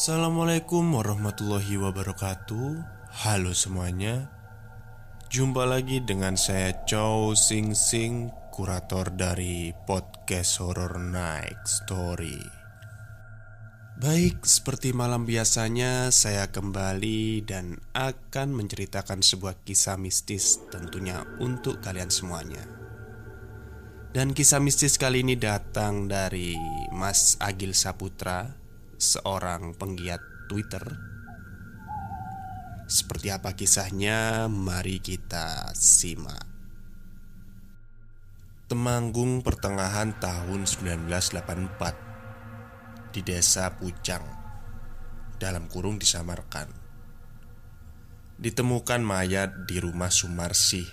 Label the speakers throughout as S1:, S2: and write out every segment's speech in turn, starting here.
S1: Assalamualaikum warahmatullahi wabarakatuh. Halo semuanya. Jumpa lagi dengan saya Chow Sing Sing Kurator dari podcast Horror Night Story. Baik, seperti malam biasanya saya kembali dan akan menceritakan sebuah kisah mistis tentunya untuk kalian semuanya. Dan kisah mistis kali ini datang dari Mas Agil Saputra Seorang penggiat Twitter. Seperti apa kisahnya? Mari kita simak. Temanggung pertengahan tahun 1984 di desa Pucang dalam kurung disamarkan. Ditemukan mayat di rumah Sumarsi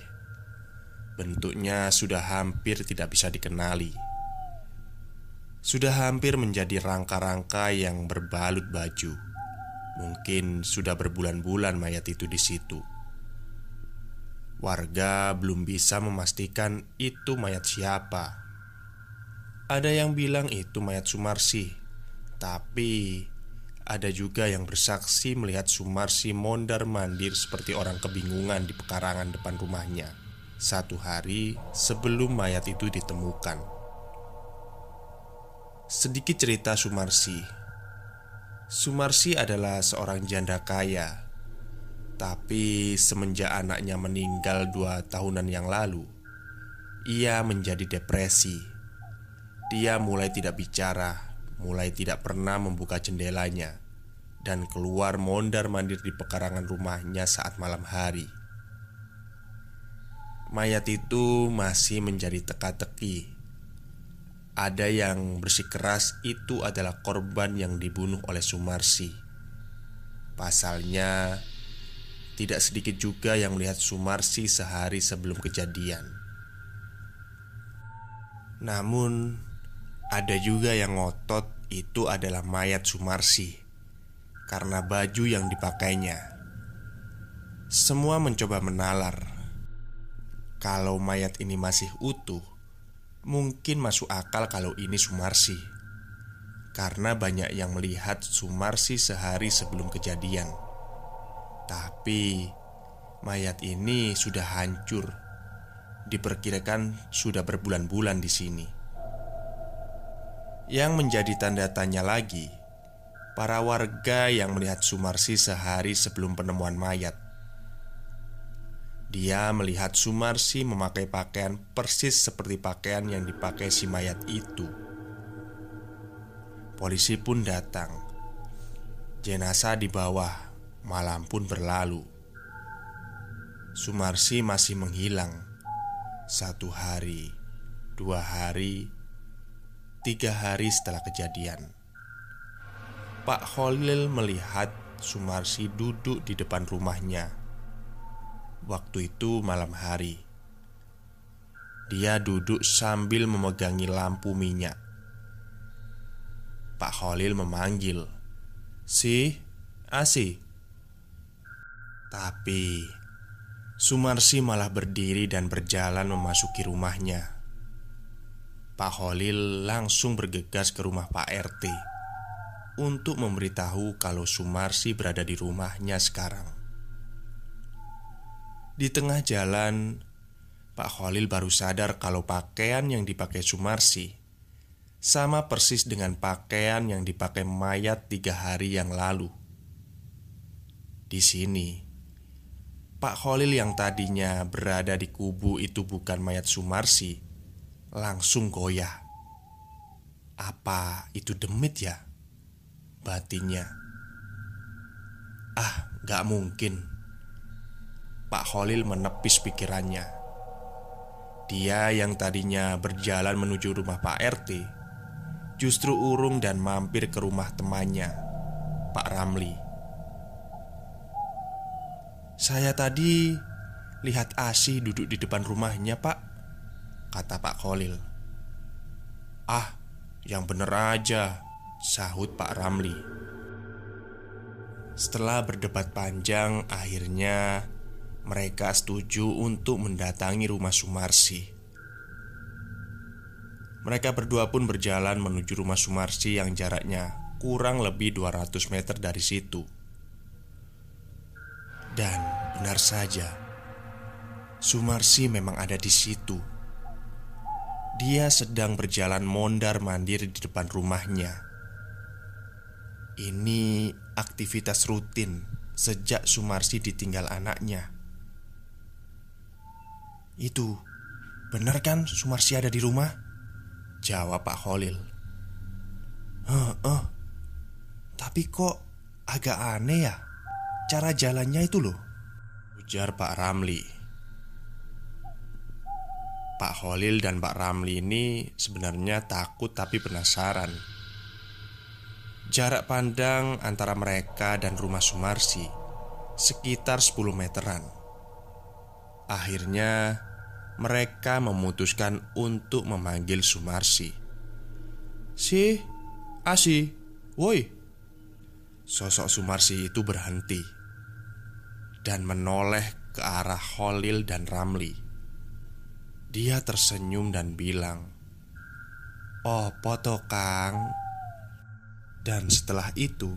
S1: bentuknya sudah hampir tidak bisa dikenali sudah hampir menjadi rangka-rangka yang berbalut baju. Mungkin sudah berbulan-bulan mayat itu di situ. Warga belum bisa memastikan itu mayat siapa. Ada yang bilang itu mayat Sumarsi tapi ada juga yang bersaksi melihat Sumarsi mondar mandir seperti orang kebingungan di pekarangan depan rumahnya Satu hari sebelum mayat itu ditemukan Sedikit cerita Sumarsi Sumarsi adalah seorang janda kaya Tapi semenjak anaknya meninggal dua tahunan yang lalu Ia menjadi depresi Dia mulai tidak bicara mulai tidak pernah membuka jendelanya dan keluar mondar-mandir di pekarangan rumahnya saat malam hari. Mayat itu masih menjadi teka-teki. Ada yang bersikeras itu adalah korban yang dibunuh oleh Sumarsi. Pasalnya, tidak sedikit juga yang melihat Sumarsi sehari sebelum kejadian. Namun, ada juga yang ngotot itu adalah mayat Sumarsi karena baju yang dipakainya. Semua mencoba menalar. Kalau mayat ini masih utuh, mungkin masuk akal kalau ini Sumarsi. Karena banyak yang melihat Sumarsi sehari sebelum kejadian. Tapi mayat ini sudah hancur. Diperkirakan sudah berbulan-bulan di sini. Yang menjadi tanda tanya lagi, para warga yang melihat Sumarsi sehari sebelum penemuan mayat. Dia melihat Sumarsi memakai pakaian persis seperti pakaian yang dipakai si mayat itu. Polisi pun datang. Jenazah di bawah, malam pun berlalu. Sumarsi masih menghilang. Satu hari, dua hari, Tiga hari setelah kejadian Pak Holil melihat Sumarsi duduk di depan rumahnya Waktu itu malam hari. Dia duduk sambil memegangi lampu minyak. Pak Holil memanggil Si, Asi Tapi Sumarsi malah berdiri dan berjalan memasuki rumahnya. Pak Holil langsung bergegas ke rumah Pak RT untuk memberitahu kalau Sumarsi berada di rumahnya sekarang. Di tengah jalan, Pak Holil baru sadar kalau pakaian yang dipakai Sumarsi sama persis dengan pakaian yang dipakai mayat tiga hari yang lalu. Di sini, Pak Holil yang tadinya berada di kubu itu bukan mayat Sumarsi, langsung goyah. Apa itu demit ya? Batinnya. Ah, gak mungkin. Pak Holil menepis pikirannya. Dia yang tadinya berjalan menuju rumah Pak RT Justru urung dan mampir ke rumah temannya Pak Ramli. Saya tadi lihat Asi duduk di depan rumahnya pak Kata Pak Kholil Ah, yang bener aja Sahut Pak Ramli. Setelah berdebat panjang Akhirnya Mereka setuju untuk mendatangi rumah Sumarsi Mereka berdua pun berjalan menuju rumah Sumarsi yang jaraknya kurang lebih 200 meter dari situ. Dan benar saja, Sumarsi memang ada di situ. Dia sedang berjalan mondar-mandir di depan rumahnya. Ini aktivitas rutin sejak Sumarsi ditinggal anaknya. Itu, benar kan Sumarsi ada di rumah? Jawab Pak Holil. Heh, eh, tapi kok agak aneh ya cara jalannya itu loh. Ujar Pak Ramli. Pak Holil dan Pak Ramli ini sebenarnya takut tapi penasaran. Jarak pandang antara mereka dan rumah Sumarsi sekitar 10 meteran. Akhirnya, mereka memutuskan untuk memanggil Sumarsi. Si, Asi, woi. Sosok Sumarsi itu berhenti dan menoleh ke arah Holil dan Ramli. Dia tersenyum dan bilang, "Oh, foto Kang." Dan setelah itu,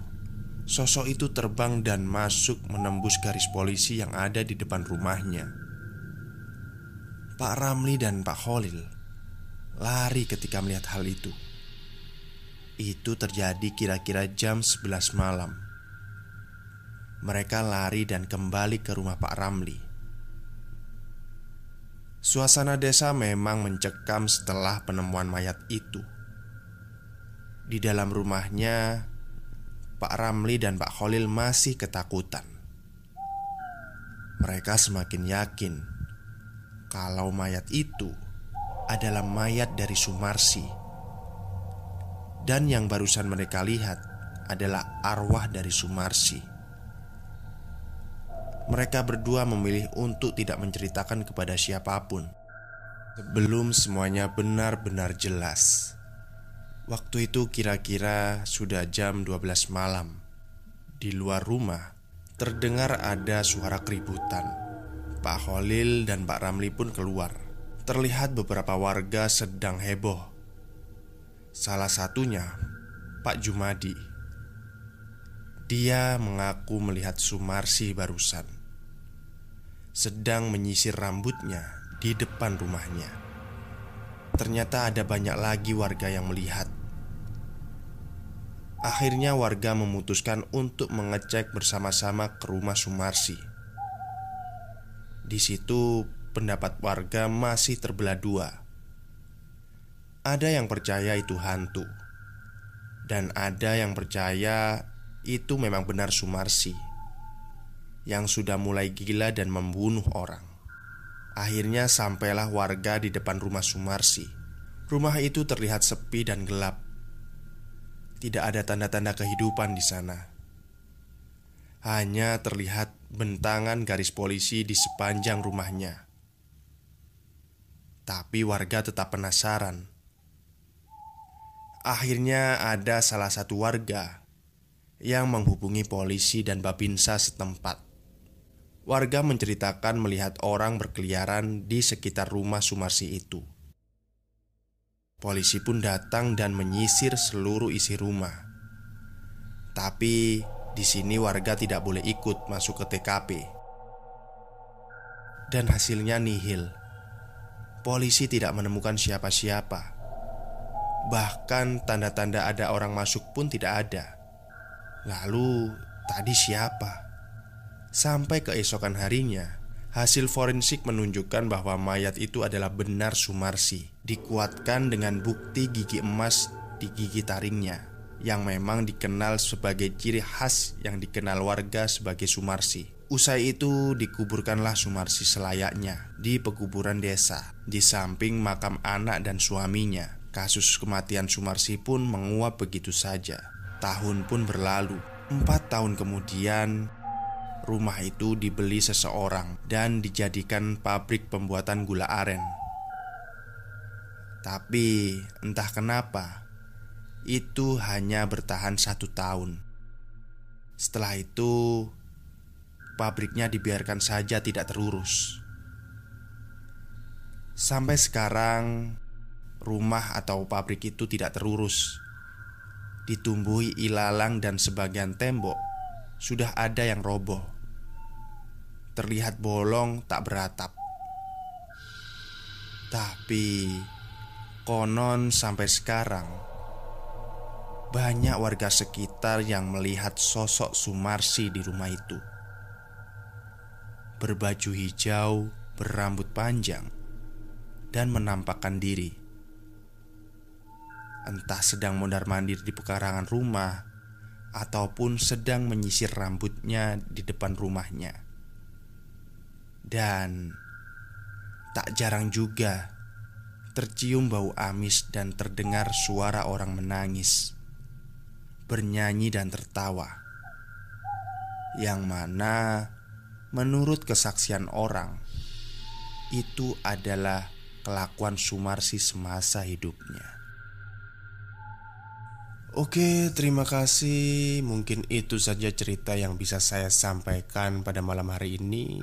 S1: sosok itu terbang dan masuk menembus garis polisi yang ada di depan rumahnya. Pak Ramli dan Pak Holil lari ketika melihat hal itu. Itu terjadi kira-kira jam 11 malam. Mereka lari dan kembali ke rumah Pak Ramli. Suasana desa memang mencekam setelah penemuan mayat itu. Di dalam rumahnya, Pak Ramli dan Pak Khalil masih ketakutan. Mereka semakin yakin kalau mayat itu adalah mayat dari Sumarsi, dan yang barusan mereka lihat adalah arwah dari Sumarsi. Mereka berdua memilih untuk tidak menceritakan kepada siapa pun sebelum semuanya benar-benar jelas. Waktu itu kira-kira sudah jam 12 malam. Di luar rumah terdengar ada suara keributan. Pak Holil dan Pak Ramli pun keluar. Terlihat beberapa warga sedang heboh. Salah satunya Pak Jumadi. Dia mengaku melihat Sumarsi barusan sedang menyisir rambutnya di depan rumahnya. Ternyata ada banyak lagi warga yang melihat. Akhirnya warga memutuskan untuk mengecek bersama-sama ke rumah Sumarsi. Di situ pendapat warga masih terbelah dua. Ada yang percaya itu hantu, dan ada yang percaya itu memang benar Sumarsi yang sudah mulai gila dan membunuh orang. Akhirnya sampailah warga di depan rumah Sumarsi. Rumah itu terlihat sepi dan gelap. Tidak ada tanda-tanda kehidupan di sana. Hanya terlihat bentangan garis polisi di sepanjang rumahnya. Tapi warga tetap penasaran. Akhirnya ada salah satu warga yang menghubungi polisi dan babinsa setempat. Warga menceritakan melihat orang berkeliaran di sekitar rumah Sumarsi itu. Polisi pun datang dan menyisir seluruh isi rumah. Tapi di sini warga tidak boleh ikut masuk ke TKP. Dan hasilnya nihil. Polisi tidak menemukan siapa-siapa. Bahkan tanda-tanda ada orang masuk pun tidak ada. Lalu, tadi siapa? Sampai keesokan harinya, hasil forensik menunjukkan bahwa mayat itu adalah benar Sumarsi, dikuatkan dengan bukti gigi emas di gigi taringnya yang memang dikenal sebagai ciri khas yang dikenal warga sebagai Sumarsi. Usai itu dikuburkanlah Sumarsi selayaknya di pekuburan desa di samping makam anak dan suaminya. Kasus kematian Sumarsi pun menguap begitu saja. Tahun pun berlalu. Empat tahun kemudian, rumah itu dibeli seseorang dan dijadikan pabrik pembuatan gula aren. Tapi entah kenapa, itu hanya bertahan satu tahun. Setelah itu, pabriknya dibiarkan saja tidak terurus. Sampai sekarang, rumah atau pabrik itu tidak terurus. ditumbuhi ilalang dan sebagian tembok sudah ada yang roboh. Terlihat bolong tak beratap. Tapi konon sampai sekarang banyak warga sekitar yang melihat sosok Sumarsi di rumah itu. Berbaju hijau, berambut panjang, dan menampakkan diri. Entah sedang mondar-mandir di pekarangan rumah ataupun sedang menyisir rambutnya di depan rumahnya. Dan Tak jarang juga tercium bau amis dan terdengar suara orang menangis, bernyanyi dan tertawa. Yang mana menurut kesaksian orang itu adalah kelakuan Sumarsi semasa hidupnya. Oke, terima kasih. Mungkin itu saja cerita yang bisa saya sampaikan pada malam hari ini.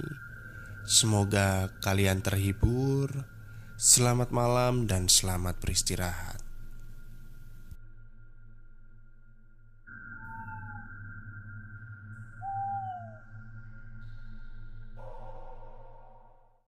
S1: Semoga kalian terhibur. Selamat malam dan selamat beristirahat.